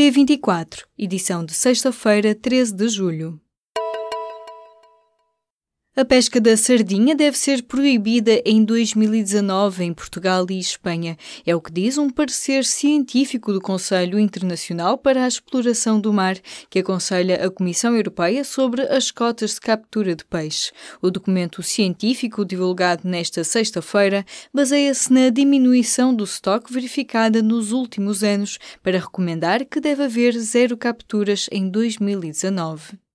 P24, edição de sexta-feira, 13 de julho. A pesca da sardinha deve ser proibida em 2019 em Portugal e Espanha. É o que diz um parecer científico do Conselho Internacional para a Exploração do Mar, que aconselha a Comissão Europeia sobre as cotas de captura de peixe. O documento científico divulgado nesta sexta-feira baseia-se na diminuição do estoque verificada nos últimos anos para recomendar que deve haver zero capturas em 2019.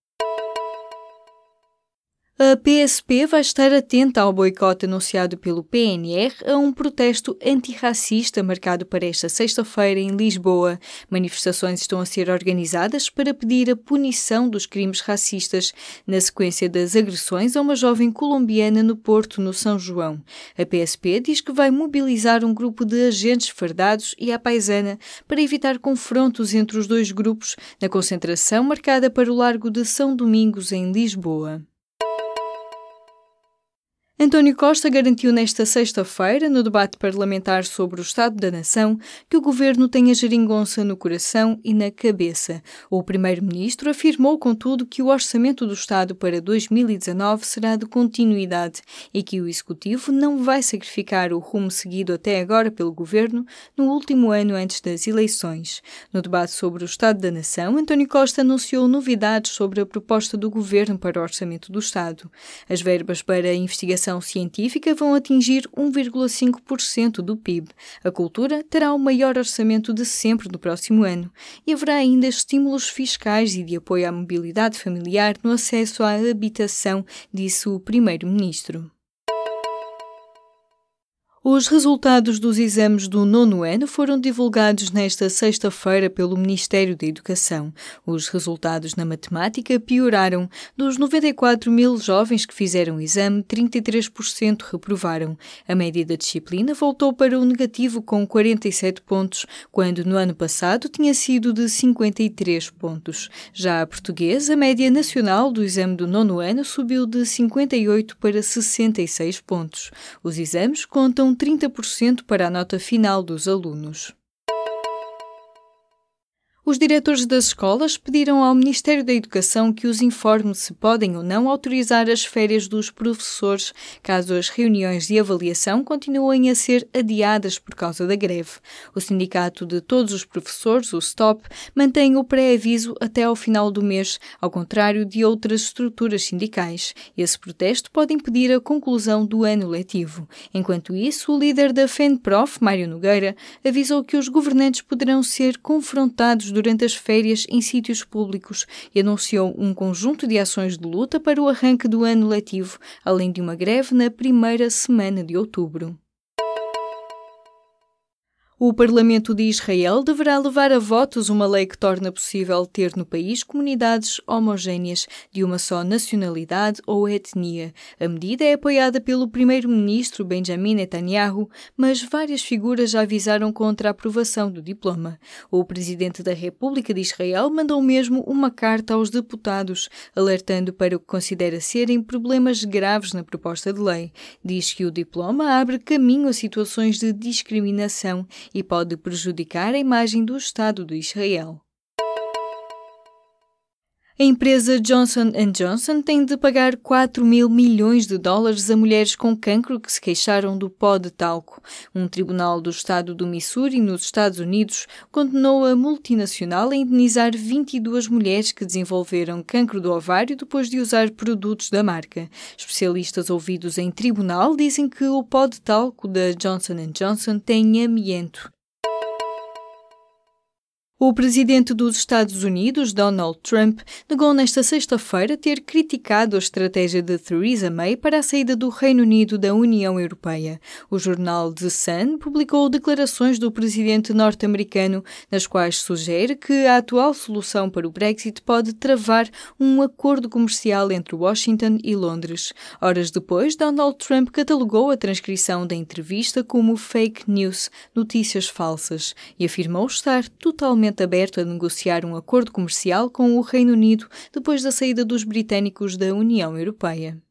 A PSP vai estar atenta ao boicote anunciado pelo PNR a um protesto antirracista marcado para esta sexta-feira em Lisboa. Manifestações estão a ser organizadas para pedir a punição dos crimes racistas na sequência das agressões a uma jovem colombiana no Porto, no São João. A PSP diz que vai mobilizar um grupo de agentes fardados e a paisana para evitar confrontos entre os dois grupos na concentração marcada para o Largo de São Domingos, em Lisboa. António Costa garantiu nesta sexta-feira, no debate parlamentar sobre o Estado da Nação, que o governo tem a geringonça no coração e na cabeça. O primeiro-ministro afirmou, contudo, que o orçamento do Estado para 2019 será de continuidade e que o executivo não vai sacrificar o rumo seguido até agora pelo governo no último ano antes das eleições. No debate sobre o Estado da Nação, António Costa anunciou novidades sobre a proposta do governo para o orçamento do Estado. As verbas para a investigação investigação científica vão atingir 1,5% do PIB. A cultura terá o maior orçamento de sempre no próximo ano e haverá ainda estímulos fiscais e de apoio à mobilidade familiar no acesso à habitação, disse o primeiro-ministro. Os resultados dos exames do nono ano foram divulgados nesta sexta-feira pelo Ministério da Educação. Os resultados na matemática pioraram. Dos 94 mil jovens que fizeram o exame, 33% reprovaram. A média da disciplina voltou para o negativo com 47 pontos, quando no ano passado tinha sido de 53 pontos. Já a portuguesa, a média nacional do exame do nono ano subiu de 58 para 66 pontos. Os exames contam 30% para a nota final dos alunos. Os diretores das escolas pediram ao Ministério da Educação que os informe se podem ou não autorizar as férias dos professores, caso as reuniões de avaliação continuem a ser adiadas por causa da greve. O Sindicato de Todos os Professores, o STOP, mantém o pré-aviso até ao final do mês, ao contrário de outras estruturas sindicais. Esse protesto pode impedir a conclusão do ano letivo. Enquanto isso, o líder da FENPROF, Mário Nogueira, avisou que os governantes poderão ser confrontados durante as férias em sítios públicos e anunciou um conjunto de ações de luta para o arranque do ano letivo, além de uma greve na primeira semana de outubro. O Parlamento de Israel deverá levar a votos uma lei que torna possível ter no país comunidades homogêneas de uma só nacionalidade ou etnia. A medida é apoiada pelo primeiro-ministro Benjamin Netanyahu, mas várias figuras já avisaram contra a aprovação do diploma. O presidente da República de Israel mandou mesmo uma carta aos deputados, alertando para o que considera serem problemas graves na proposta de lei. Diz que o diploma abre caminho a situações de discriminação e pode prejudicar a imagem do Estado de Israel. A empresa Johnson Johnson tem de pagar 4 mil milhões de dólares a mulheres com cancro que se queixaram do pó de talco. Um tribunal do estado do Missouri, nos Estados Unidos, condenou a multinacional a indenizar 22 mulheres que desenvolveram cancro do ovário depois de usar produtos da marca. Especialistas ouvidos em tribunal dizem que o pó de talco da Johnson Johnson tem amianto o presidente dos Estados Unidos, Donald Trump, negou nesta sexta-feira ter criticado a estratégia de Theresa May para a saída do Reino Unido da União Europeia. O jornal The Sun publicou declarações do presidente norte-americano, nas quais sugere que a atual solução para o Brexit pode travar um acordo comercial entre Washington e Londres. Horas depois, Donald Trump catalogou a transcrição da entrevista como fake news, notícias falsas, e afirmou estar totalmente aberto a negociar um acordo comercial com o Reino Unido depois da saída dos britânicos da União Europeia.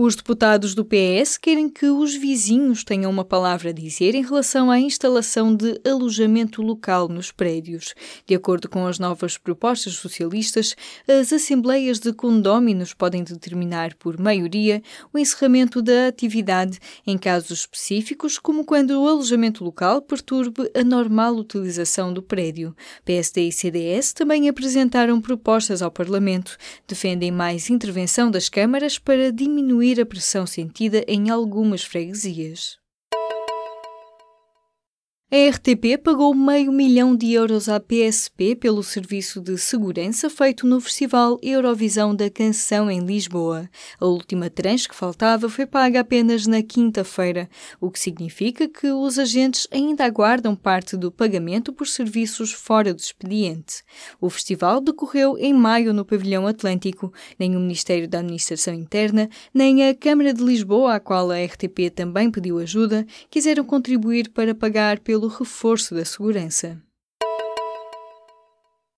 Os deputados do PS querem que os vizinhos tenham uma palavra a dizer em relação à instalação de alojamento local nos prédios. De acordo com as novas propostas socialistas, as assembleias de condóminos podem determinar por maioria o encerramento da atividade em casos específicos, como quando o alojamento local perturbe a normal utilização do prédio. PSD e CDS também apresentaram propostas ao Parlamento, defendem mais intervenção das câmaras para diminuir diminuir a pressão sentida em algumas freguesias. A RTP pagou meio milhão de euros à PSP pelo serviço de segurança feito no Festival Eurovisão da Canção em Lisboa. A última tranche que faltava foi paga apenas na quinta-feira, o que significa que os agentes ainda aguardam parte do pagamento por serviços fora do expediente. O festival decorreu em maio no Pavilhão Atlântico. Nem o Ministério da Administração Interna, nem a Câmara de Lisboa, à qual a RTP também pediu ajuda, quiseram contribuir para pagar pelo pelo reforço da segurança.